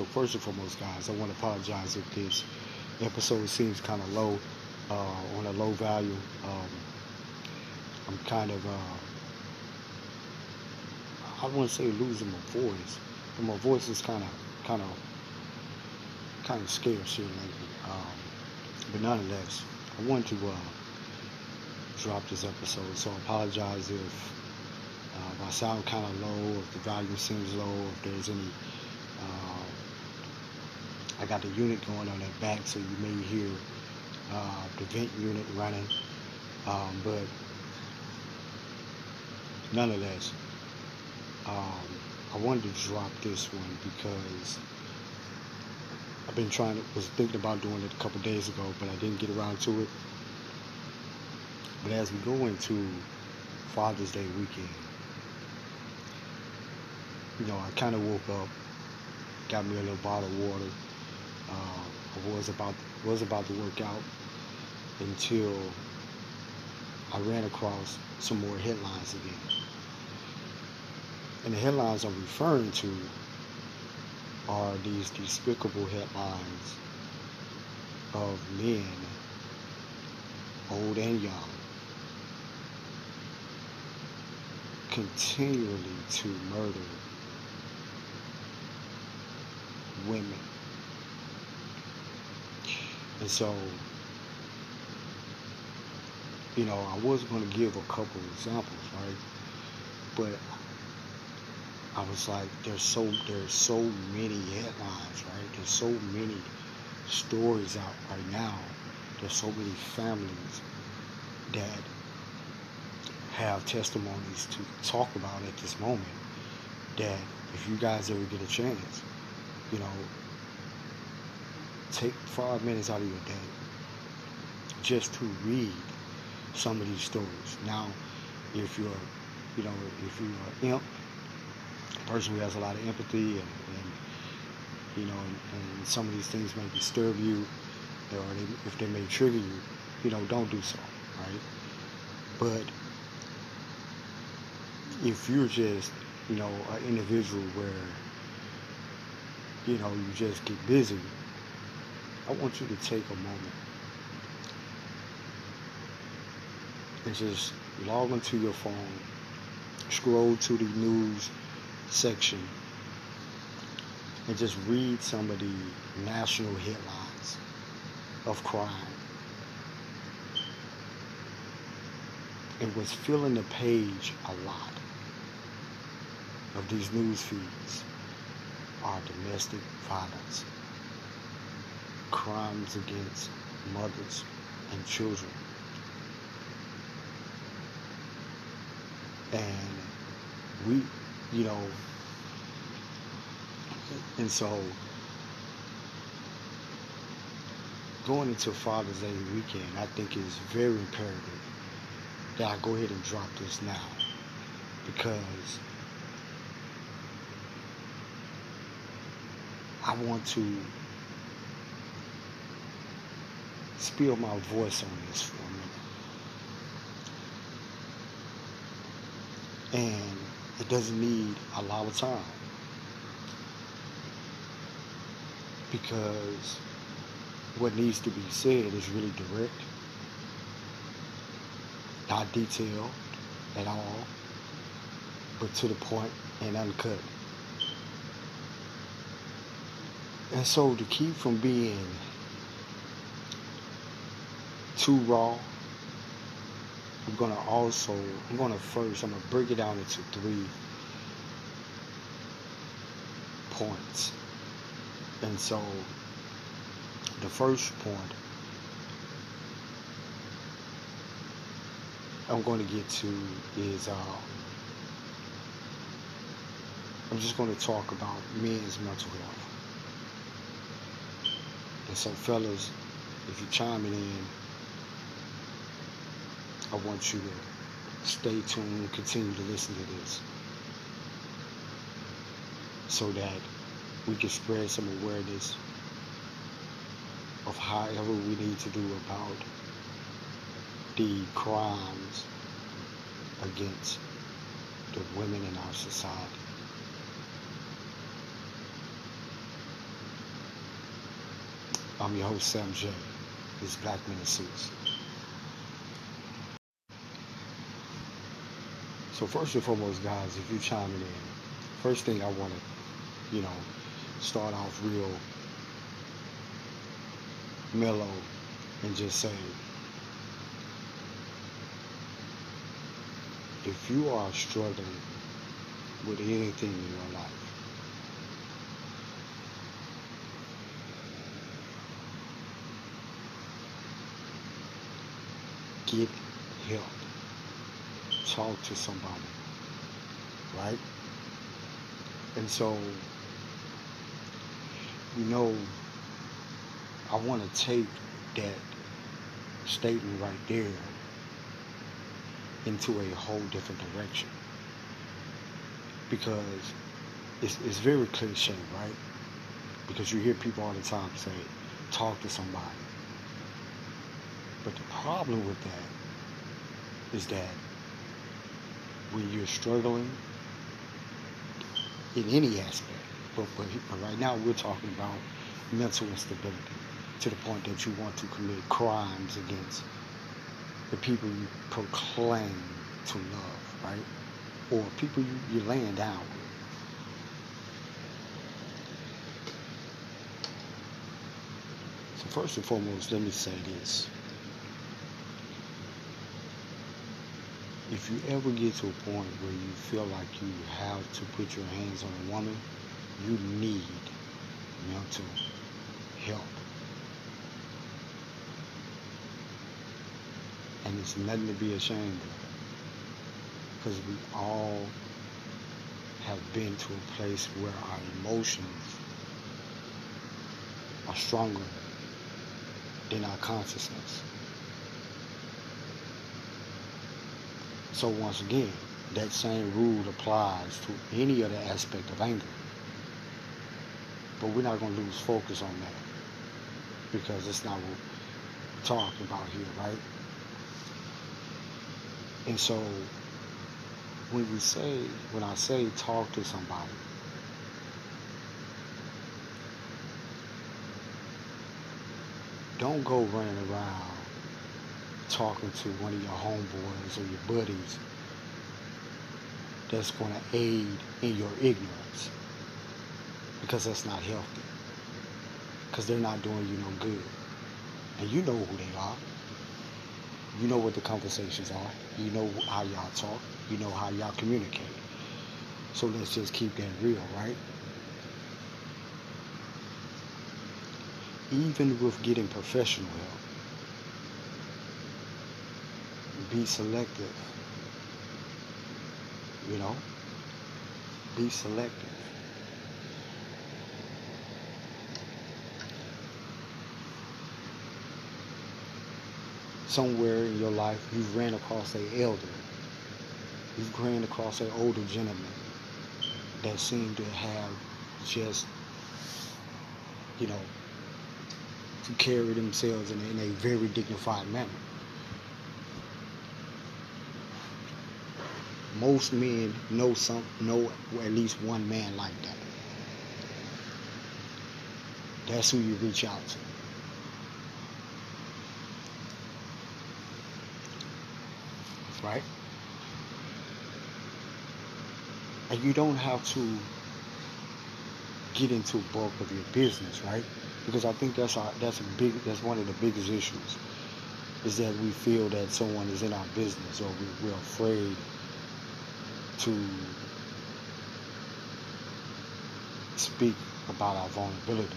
So first and foremost, guys, I want to apologize if this episode seems kind of low, uh, on a low value. Um, I'm kind of, uh, I to say losing my voice, but my voice is kind of, kind of, kind of scarce here lately. Um, but nonetheless, I want to uh, drop this episode, so I apologize if uh, if I sound kind of low, if the volume seems low, if there's any I got the unit going on that back, so you may hear uh, the vent unit running. Um, but nonetheless, um, I wanted to drop this one because I've been trying to, was thinking about doing it a couple days ago, but I didn't get around to it. But as we go into Father's Day weekend, you know, I kind of woke up, got me a little bottle of water. Uh, was about was about to work out until I ran across some more headlines again. And the headlines I'm referring to are these despicable headlines of men, old and young, continually to murder women. And so, you know, I was going to give a couple examples, right? But I was like, there's so there's so many headlines, right? There's so many stories out right now. There's so many families that have testimonies to talk about at this moment that if you guys ever get a chance, you know, take five minutes out of your day just to read some of these stories. Now, if you're, you know, if you're an imp, a person who has a lot of empathy and, and you know, and, and, some of these things may disturb you, or they, if they may trigger you, you know, don't do so, right? But if you're just, you know, an individual where you know, you just get busy, I want you to take a moment and just log into your phone, scroll to the news section, and just read some of the national headlines of crime. And what's filling the page a lot of these news feeds are domestic violence, crimes against mothers and children. And we, you know, and so going into Father's Day weekend, I think is very imperative that I go ahead and drop this now because I want to spill my voice on this for a minute. And it doesn't need a lot of time. Because what needs to be said is really direct, not detailed at all, but to the point and uncut. And so to keep from being too raw, I'm gonna also I'm gonna first I'm gonna break it down into three points. And so the first point I'm going to get to is uh, I'm just going to talk about men's mental health. And so, fellas, if you're chiming in, I want you to stay tuned, continue to listen to this, so that we can spread some awareness of however we need to do about the crimes against the women in our society. I'm your host, Sam J. This is Black Men in Suits. So first and foremost, guys, if you're chiming in, first thing I want to, you know, start off real mellow and just say, if you are struggling with anything in your life, get help. Talk to somebody. Right? And so, you know, I want to take that statement right there into a whole different direction. Because it's, it's very cliche, right? Because you hear people all the time say, talk to somebody. But the problem with that is that when you're struggling in any aspect, but, but, but right now we're talking about mental instability to the point that you want to commit crimes against the people you proclaim to love, right? Or people you, you're laying down with. So first and foremost, let me say this. If you ever get to a point where you feel like you have to put your hands on a woman, you need mental help. And it's nothing to be ashamed of. Because we all have been to a place where our emotions are stronger than our consciousness. So once again, that same rule applies to any other aspect of anger. But we're not going to lose focus on that because it's not what we're talking about here, right? And so when we say, when I say talk to somebody, don't go running around talking to one of your homeboys or your buddies that's going to aid in your ignorance. Because that's not healthy. Because they're not doing you no good. And you know who they are. You know what the conversations are. You know how y'all talk. You know how y'all communicate. So let's just keep that real right? Even with getting professional help be selective. You know? Be selective. Somewhere in your life, you've ran across a elder. You've ran across an older gentleman that seemed to have just, you know, to carry themselves in, in a very dignified manner. Most men know some know at least one man like that. That's who you reach out to. Right? And you don't have to get into bulk of your business, right? Because I think that's our, that's a big that's one of the biggest issues is that we feel that someone is in our business or we, we're afraid to speak about our vulnerability.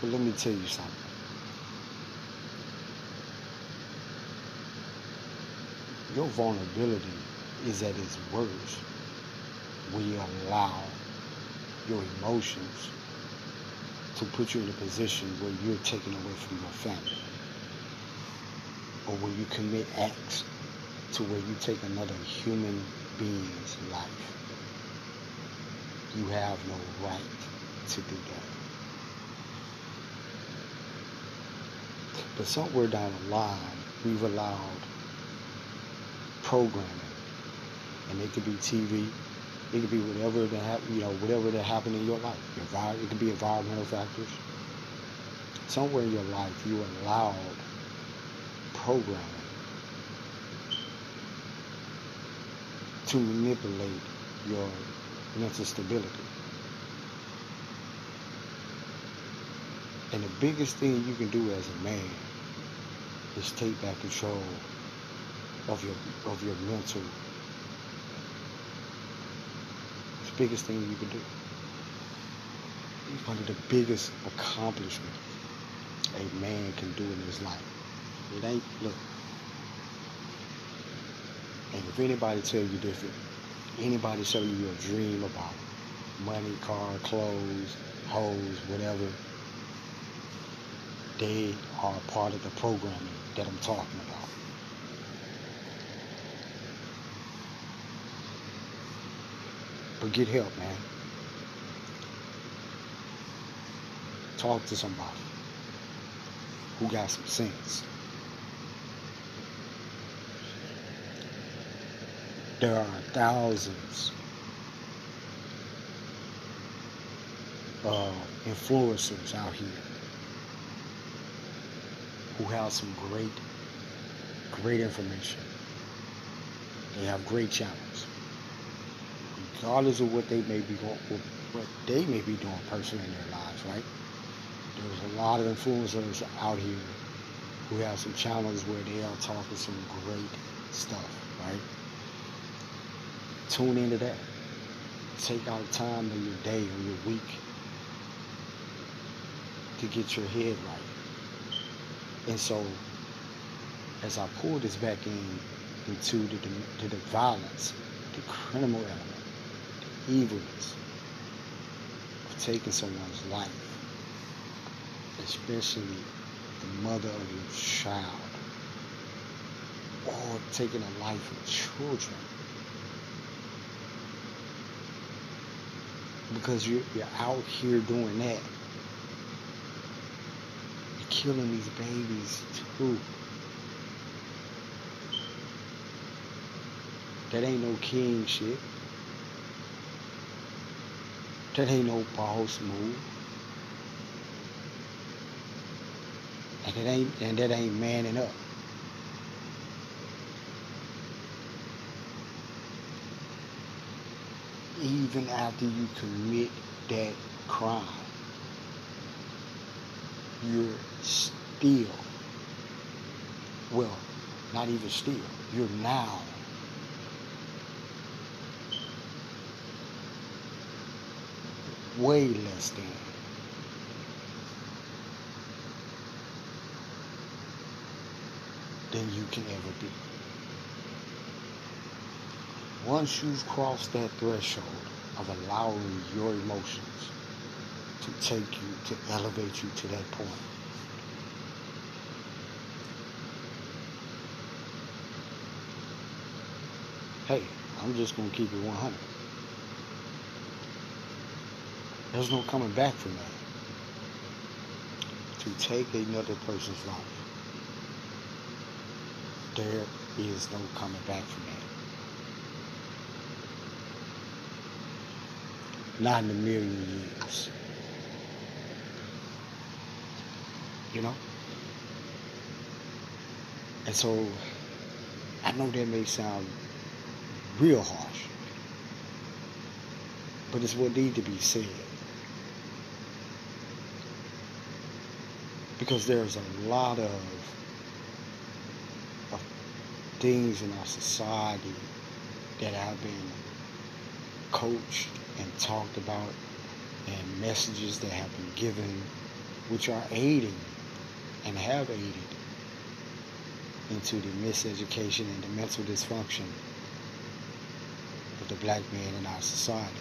But let me tell you something. Your vulnerability is at its worst when you allow your emotions to put you in a position where you're taken away from your family or where you commit acts to where you take another human being's life. You have no right to do that. But somewhere down the line, we've allowed programming, and it could be TV, it could be whatever that happen, you know, whatever that happened in your life. It could be environmental factors. somewhere in your life you allowed programming to manipulate your mental stability. And the biggest thing you can do as a man is take back control of your of your mental. It's the biggest thing you can do. One of the biggest accomplishments a man can do in his life. It ain't look. And if anybody tell you different, anybody tell you a dream about money, car, clothes, hoes, whatever, they are part of the programming that I'm talking about. But get help, man. Talk to somebody who got some sense. There are thousands of influencers out here who have some great, great information. They have great channels. Regardless of what they may be going, what they may be doing personally in their lives, right? There's a lot of influencers out here who have some channels where they are talking some great stuff, right? Tune into that. Take out time of your day or your week to get your head right. And so, as I pull this back in into the, the, the violence, the criminal element, the evilness of taking someone's life, especially the mother of your child, or taking a life of children. Because you're, you're out here doing that. You're killing these babies too. That ain't no king shit. That ain't no boss move. And it ain't and that ain't manning up. Even after you commit that crime, you're still well, not even still, you're now way less than than you can ever be. Once you've crossed that threshold of allowing your emotions to take you, to elevate you to that point, hey, I'm just going to keep it 100. There's no coming back from that. To take another person's life, there is no coming back from Not in a million years. You know? And so, I know that may sound real harsh, but it's what needs to be said. Because there's a lot of, of things in our society that have been coached and talked about and messages that have been given which are aiding and have aided into the miseducation and the mental dysfunction of the black man in our society.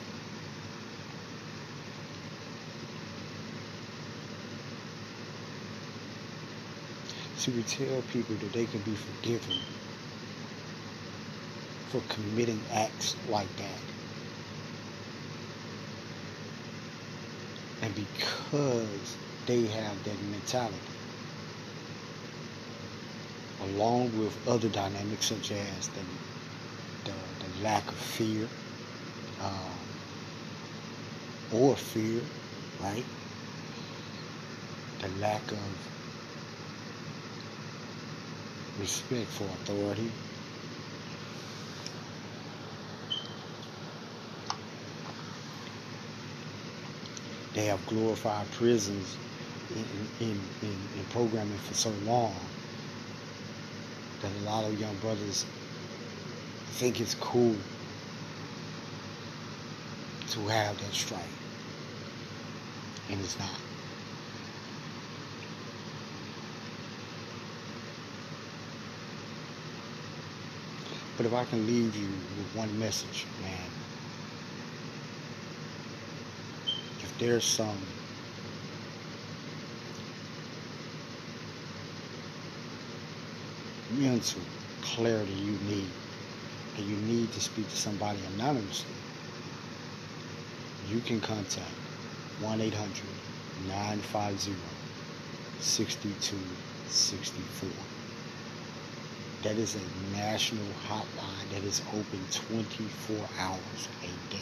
So we tell people that they can be forgiven for committing acts like that. And because they have that mentality, along with other dynamics such as the, the, the lack of fear uh, or fear, right? the lack of respect for authority. They have glorified prisons in, in, in, in programming for so long that a lot of young brothers think it's cool to have that strike. And it's not. But if I can leave you with one message, man, if there's some mental clarity you need, and you need to speak to somebody anonymously, you can contact 1 800 950 6264. That is a national hotline that is open 24 hours a day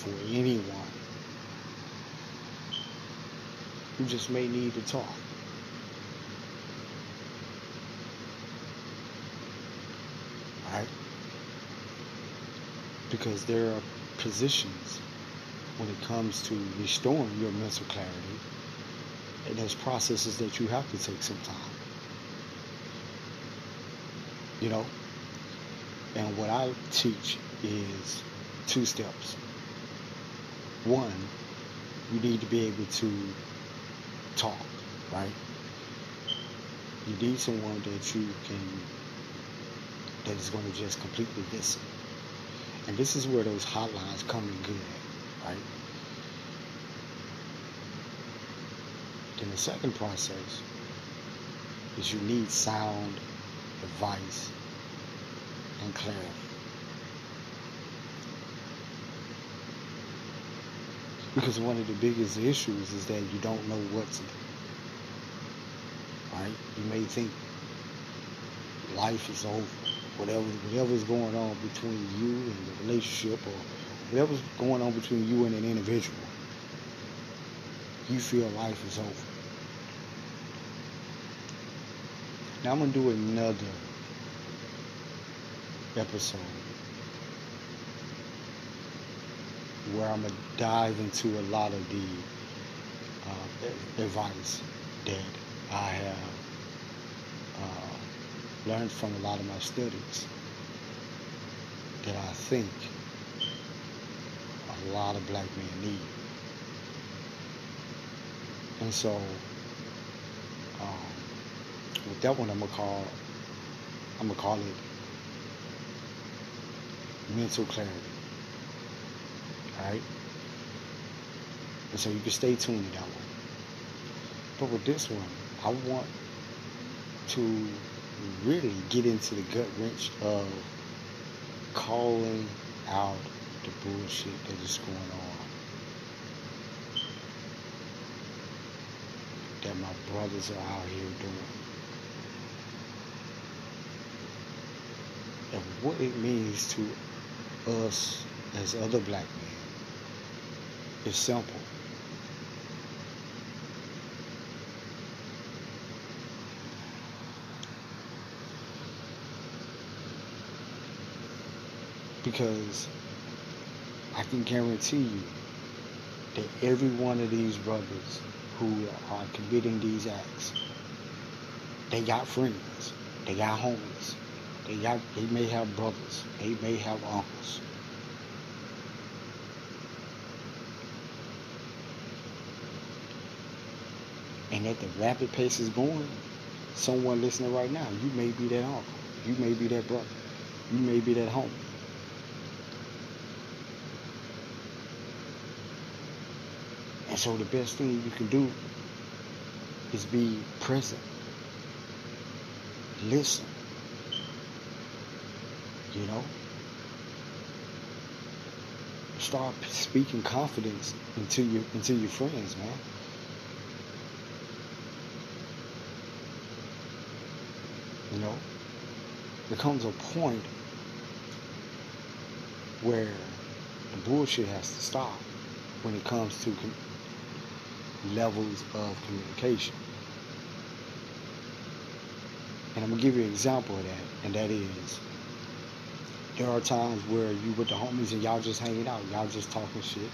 for anyone who just may need to talk. Right? Because there are positions when it comes to restoring your mental clarity, and there's processes that you have to take some time. You know? And what I teach is two steps. One, you need to be able to talk, right? You need someone that you can, that is going to just completely listen. And this is where those hotlines come in good right? Then the second process is you need sound advice and clarity. Because one of the biggest issues is that you don't know what to do. Right? You may think life is over. Whatever whatever's going on between you and the relationship or whatever's going on between you and an individual, you feel life is over. Now I'm gonna do another episode where I'm gonna dive into a lot of the uh, advice that I have uh, learned from a lot of my studies that I think a lot of black men need. And so, um, with that one, I'm gonna call, I'm gonna call it mental clarity. Alright? And so you can stay tuned to that one. But with this one, I want to really get into the gut wrench of calling out the bullshit that is going on. That my brothers are out here doing. And what it means to us as other black is simple. Because I can guarantee you that every one of these brothers who are committing these acts, they got friends, they got homies, they got they may have brothers, they may have uncles. And at the rapid pace is going, someone listening right now, you may be that uncle, you may be that brother, you may be that homie. And so the best thing you can do is be present. Listen. You know? Start speaking confidence into your into your friends, man. You know? There comes a point where the bullshit has to stop when it comes to levels of communication. And I'm gonna give you an example of that, and that is there are times where you with the homies and y'all just hanging out, y'all just talking shit,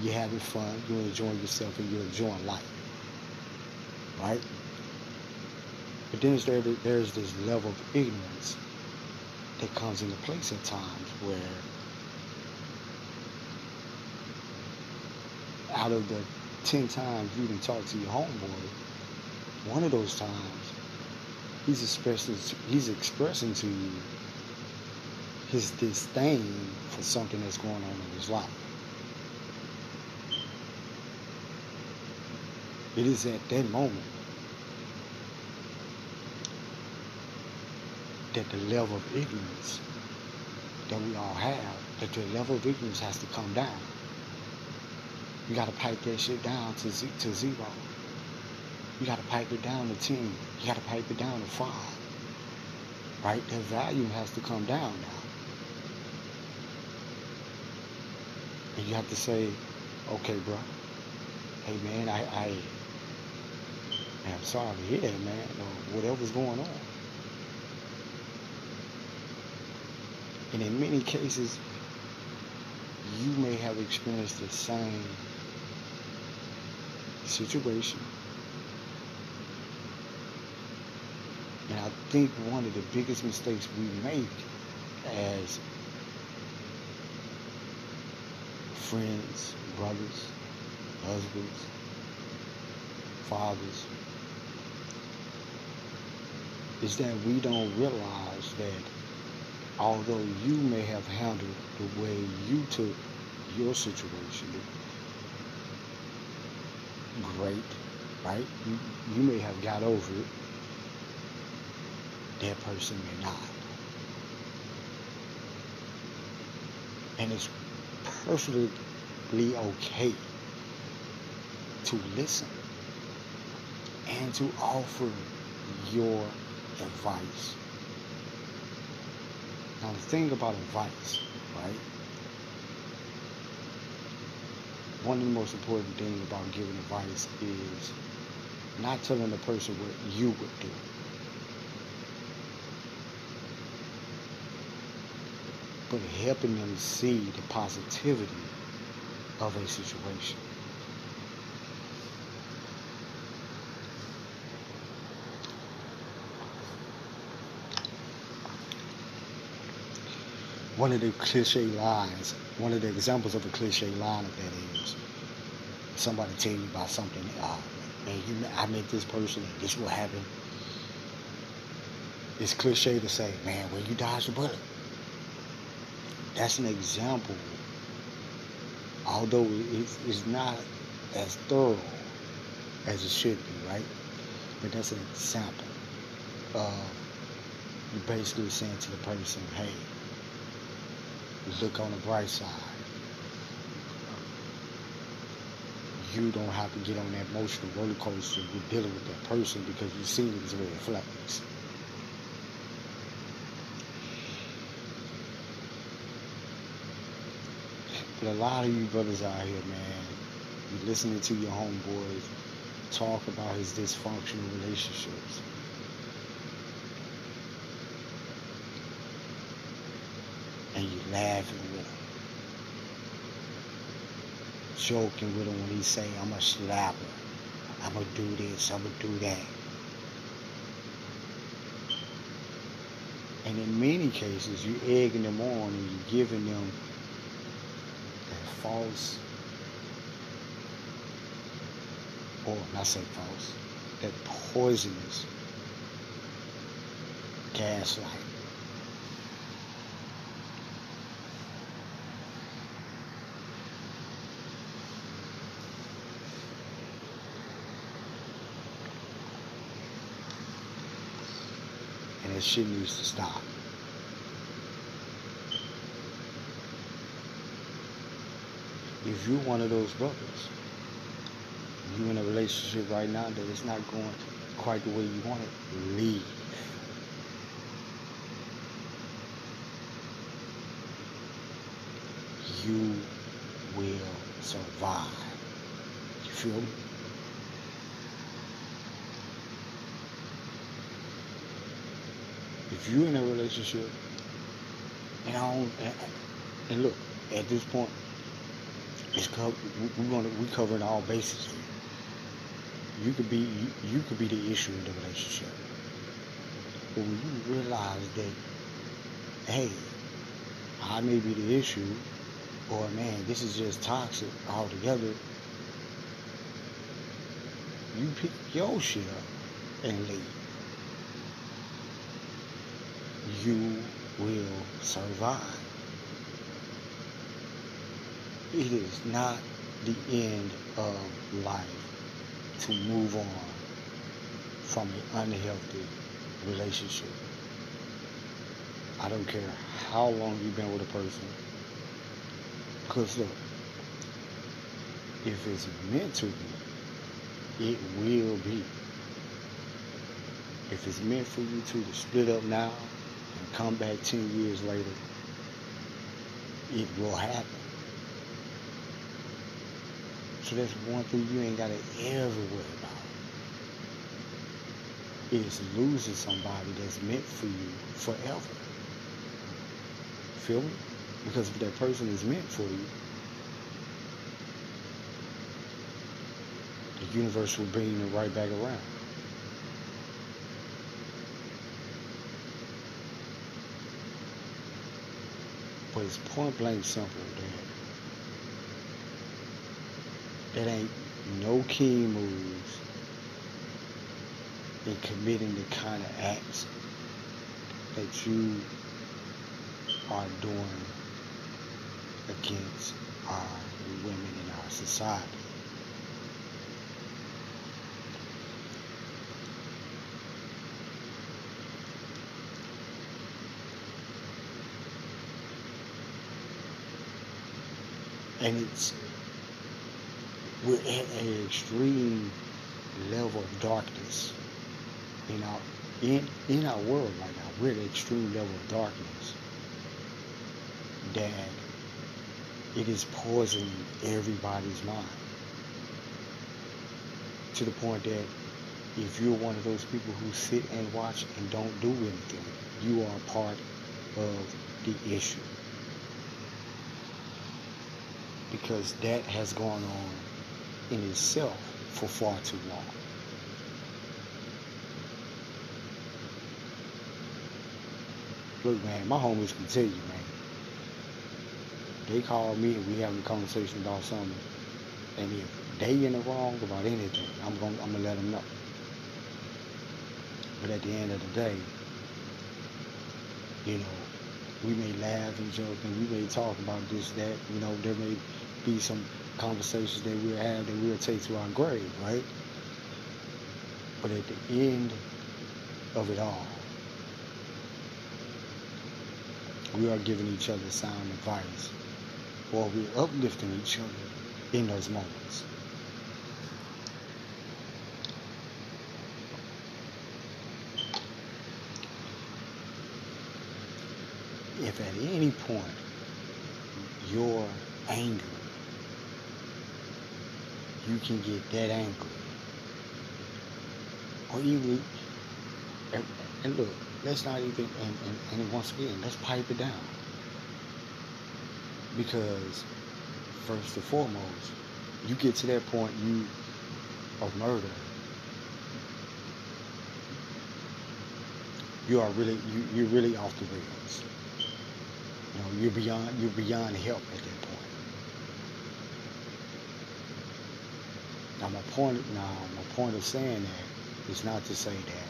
you're having fun, you're enjoying yourself, and you're enjoying life, right? But then there, there's this level of ignorance that comes into place at times where out of the 10 times you can talk to your homeboy, one of those times he's expressing he's expressing to you his disdain for something that's going on in his life. It is at that moment that the level of ignorance that we all have, that the level of ignorance has to come down. You got to pipe that shit down to, z- to zero. You got to pipe it down to 10. You got to pipe it down to 5. Right? That volume has to come down now. And you have to say, okay, bro. Hey, man, I, I, I'm sorry to hear that, man, or whatever's going on. And in many cases, you may have experienced the same situation. And I think one of the biggest mistakes we make as friends, brothers, husbands, fathers, is that we don't realize that although you may have handled the way you took your situation great, right? You, you may have got over it. That person may not. And it's perfectly okay to listen and to offer your advice. Now, the thing about advice, right? One of the most important things about giving advice is not telling the person what you would do. But helping them see the positivity of a situation. One of the cliche lines, one of the examples of a cliche line of that is somebody tell you about something, uh, man, you, I met this person and this will happen. It's cliche to say, man, when you dodge the bullet. That's an example, although it's, it's not as thorough as it should be, right? But that's an example of basically saying to the person, hey, look on the bright side. You don't have to get on that emotional roller coaster with dealing with that person because you've seen it as red flags. But a lot of you brothers out here, man, you listening to your homeboys talk about his dysfunctional relationships. and you laughing with him. Joking with him when he say, I'm a slapper. I'm gonna do this, I'm gonna do that. And in many cases, you're egging them on and you're giving them that false, or not say false, that poisonous gaslight. That shit needs to stop. If you're one of those brothers, you're in a relationship right now that is not going quite the way you want it, leave. You will survive. You feel me? If you're in a relationship, and I don't, and, and look, at this point, it's covered, we're gonna we covering all bases. You could be you, you could be the issue in the relationship. But when you realize that, hey, I may be the issue, or man, this is just toxic altogether, you pick your shit up and leave. You will survive. It is not the end of life to move on from an unhealthy relationship. I don't care how long you've been with a person. Because look, if it's meant to be, it will be. If it's meant for you two to split up now come back 10 years later, it will happen. So that's one thing you ain't got to ever worry about. Is losing somebody that's meant for you forever. Feel me? Because if that person is meant for you, the universe will bring you right back around. But it's point blank simple that that ain't no key moves in committing the kind of acts that you are doing against our women in our society. And it's we're at an extreme level of darkness in our in in our world right now. We're at an extreme level of darkness that it is poisoning everybody's mind to the point that if you're one of those people who sit and watch and don't do anything, you are part of the issue. Because that has gone on in itself for far too long. Look, man, my homies can tell you, man they call me and we having a conversation about something, and if they in the wrong about anything, I'm gonna I'm gonna let them know. But at the end of the day, you know, we may laugh and joke and we may talk about this, that, you know, there may be some conversations that we'll have that we'll take to our grave, right? But at the end of it all, we are giving each other sound advice while we're uplifting each other in those moments. If at any point you're angry, you can get that angry. Or even, and, and look, let's not even, and, and, and once again, let's pipe it down because first and foremost, you get to that point you of murder, you are really you, you're really off the rails. You know, you're beyond you're beyond help at that point. Now my point now my point of saying that is not to say that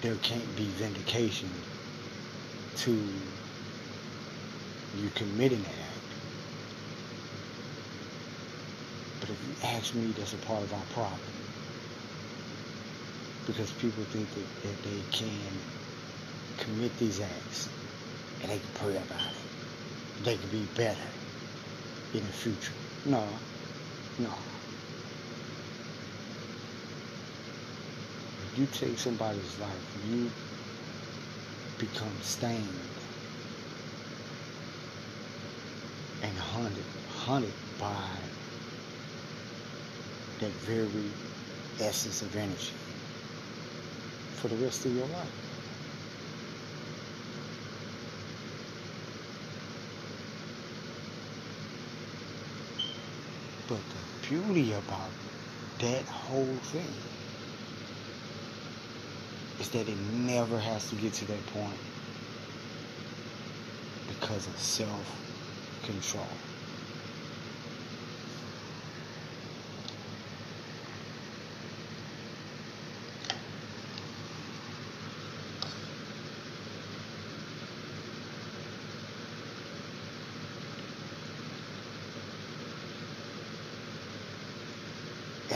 there can't be vindication to you committing an act. But if you ask me, that's a part of our problem. Because people think that, that they can commit these acts and they can pray about it. They can be better in the future. No, no. If you take somebody's life, you become stained and haunted, haunted by that very essence of energy. for the rest of your life. But the beauty about that whole thing is that it never has to get to that point because of self control.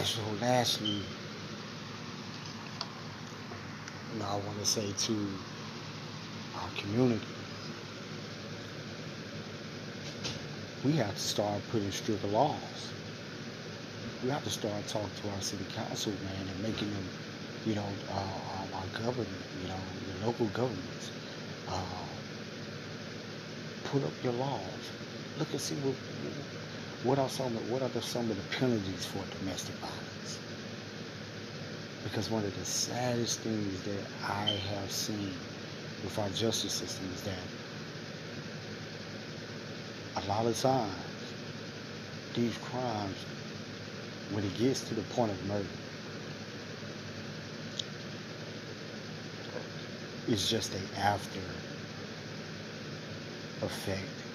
So lastly, you know, I want to say to our community, we have to start putting stricter laws. We have to start talking to our city council, man, and making them, you know, uh, our government, you know, the local governments, uh, put up your laws. Look and see what what are some what are the, some of the penalties for domestic violence? Because one of the saddest things that I have seen with our justice system is that a lot of times these crimes, when it gets to the point of murder, it's just an after effect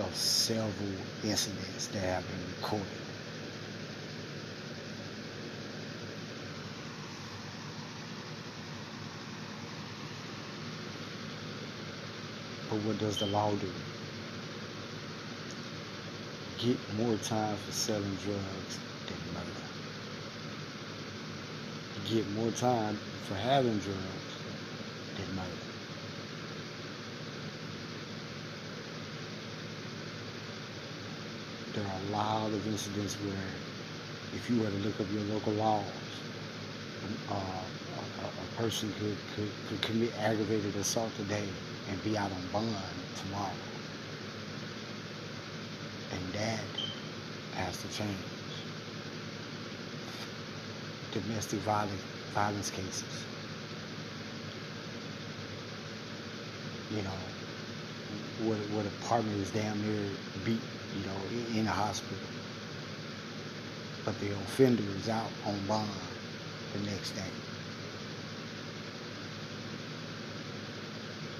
of several incidents that have been recorded. But what does the law do? Get more time for selling drugs than murder. Get more time for having drugs than murder. there are a lot of incidents where if you were to look up your local laws, uh, a, a, person could, could, could commit aggravated assault today and be out on bond tomorrow. And that has to change. Domestic violence, violence cases. You know, where, where the partner is damn near beat you know, in a hospital. But the offender is out on bond the next day.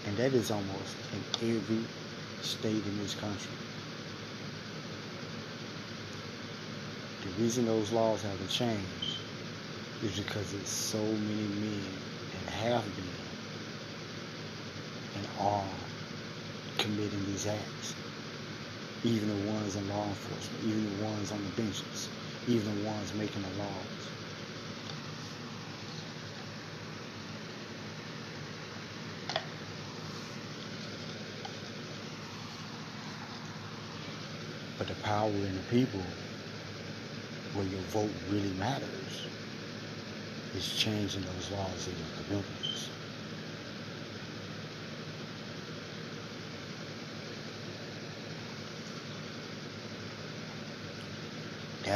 And that is almost in every state in this country. The reason those laws haven't changed is because it's so many men that have been and are committing these acts even the ones in law enforcement, even the ones on the benches, even the ones making the laws. But the power in the people, where your vote really matters, is changing those laws in your communities.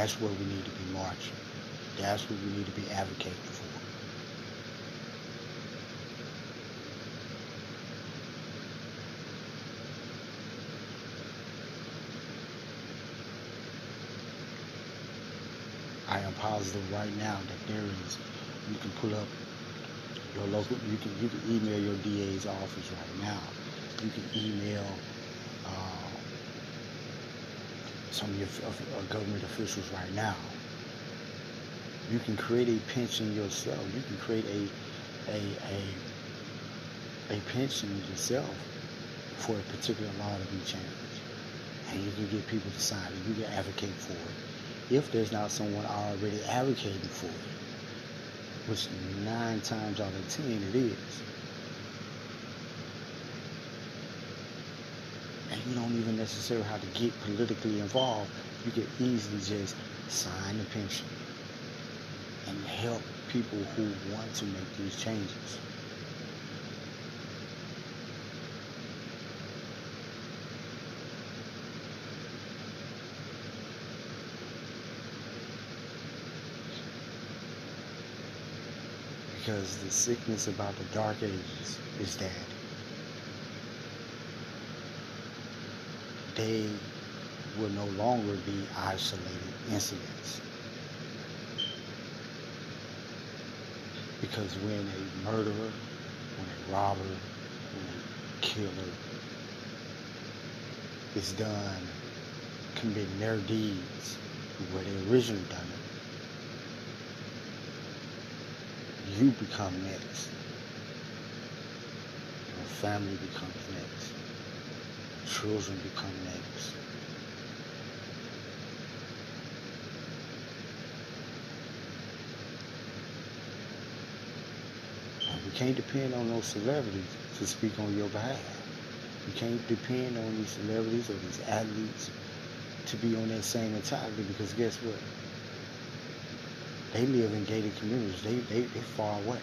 That's where we need to be marching. That's what we need to be advocating for. I am positive right now that there is. You can pull up your local. You can you can email your DA's office right now. You can email some of your uh, government officials right now. You can create a pension yourself. You can create a a a a pension yourself for a particular law to be changed, and you can get people to sign it. You can advocate for it. If there's not someone already advocating for it, which nine times out of ten it is, you don't even necessarily have to get politically involved. You can easily just sign the pension and help people who want to make these changes. Because the sickness about the dark ages is that they will no longer be isolated incidents. Because when a murderer, when a robber, when a killer is done committing their deeds where they originally done it, you become next. Your family becomes next. Children become next. And we can't depend on those celebrities to speak on your behalf. You can't depend on these celebrities or these athletes to be on that same mentality because guess what? They live in gated communities. They they they far away.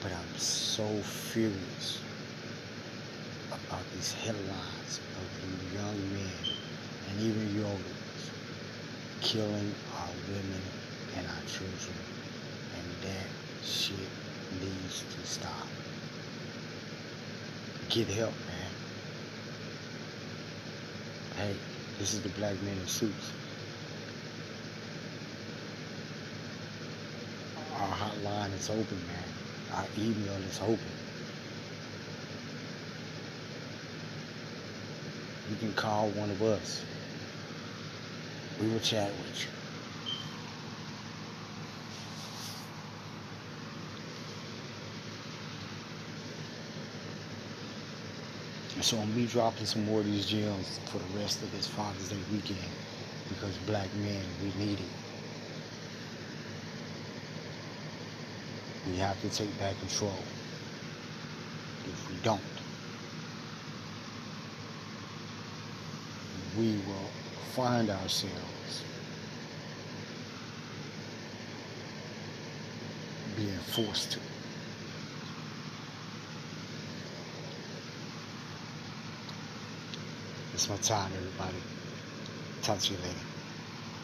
But I'm so furious about these headlines of you young men and even youngers killing our women and our children. And that shit needs to stop. Get help, man. Hey, this is the Black Men in Suits. Our hotline is open, man. Our email is open. You can call one of us. We will chat with you. So I'm be dropping some more of these gems for the rest of this Father's Day weekend because black men, we need it. We have to take back control. If we don't, we will find ourselves being forced to. It's my time, everybody. Talk to you later.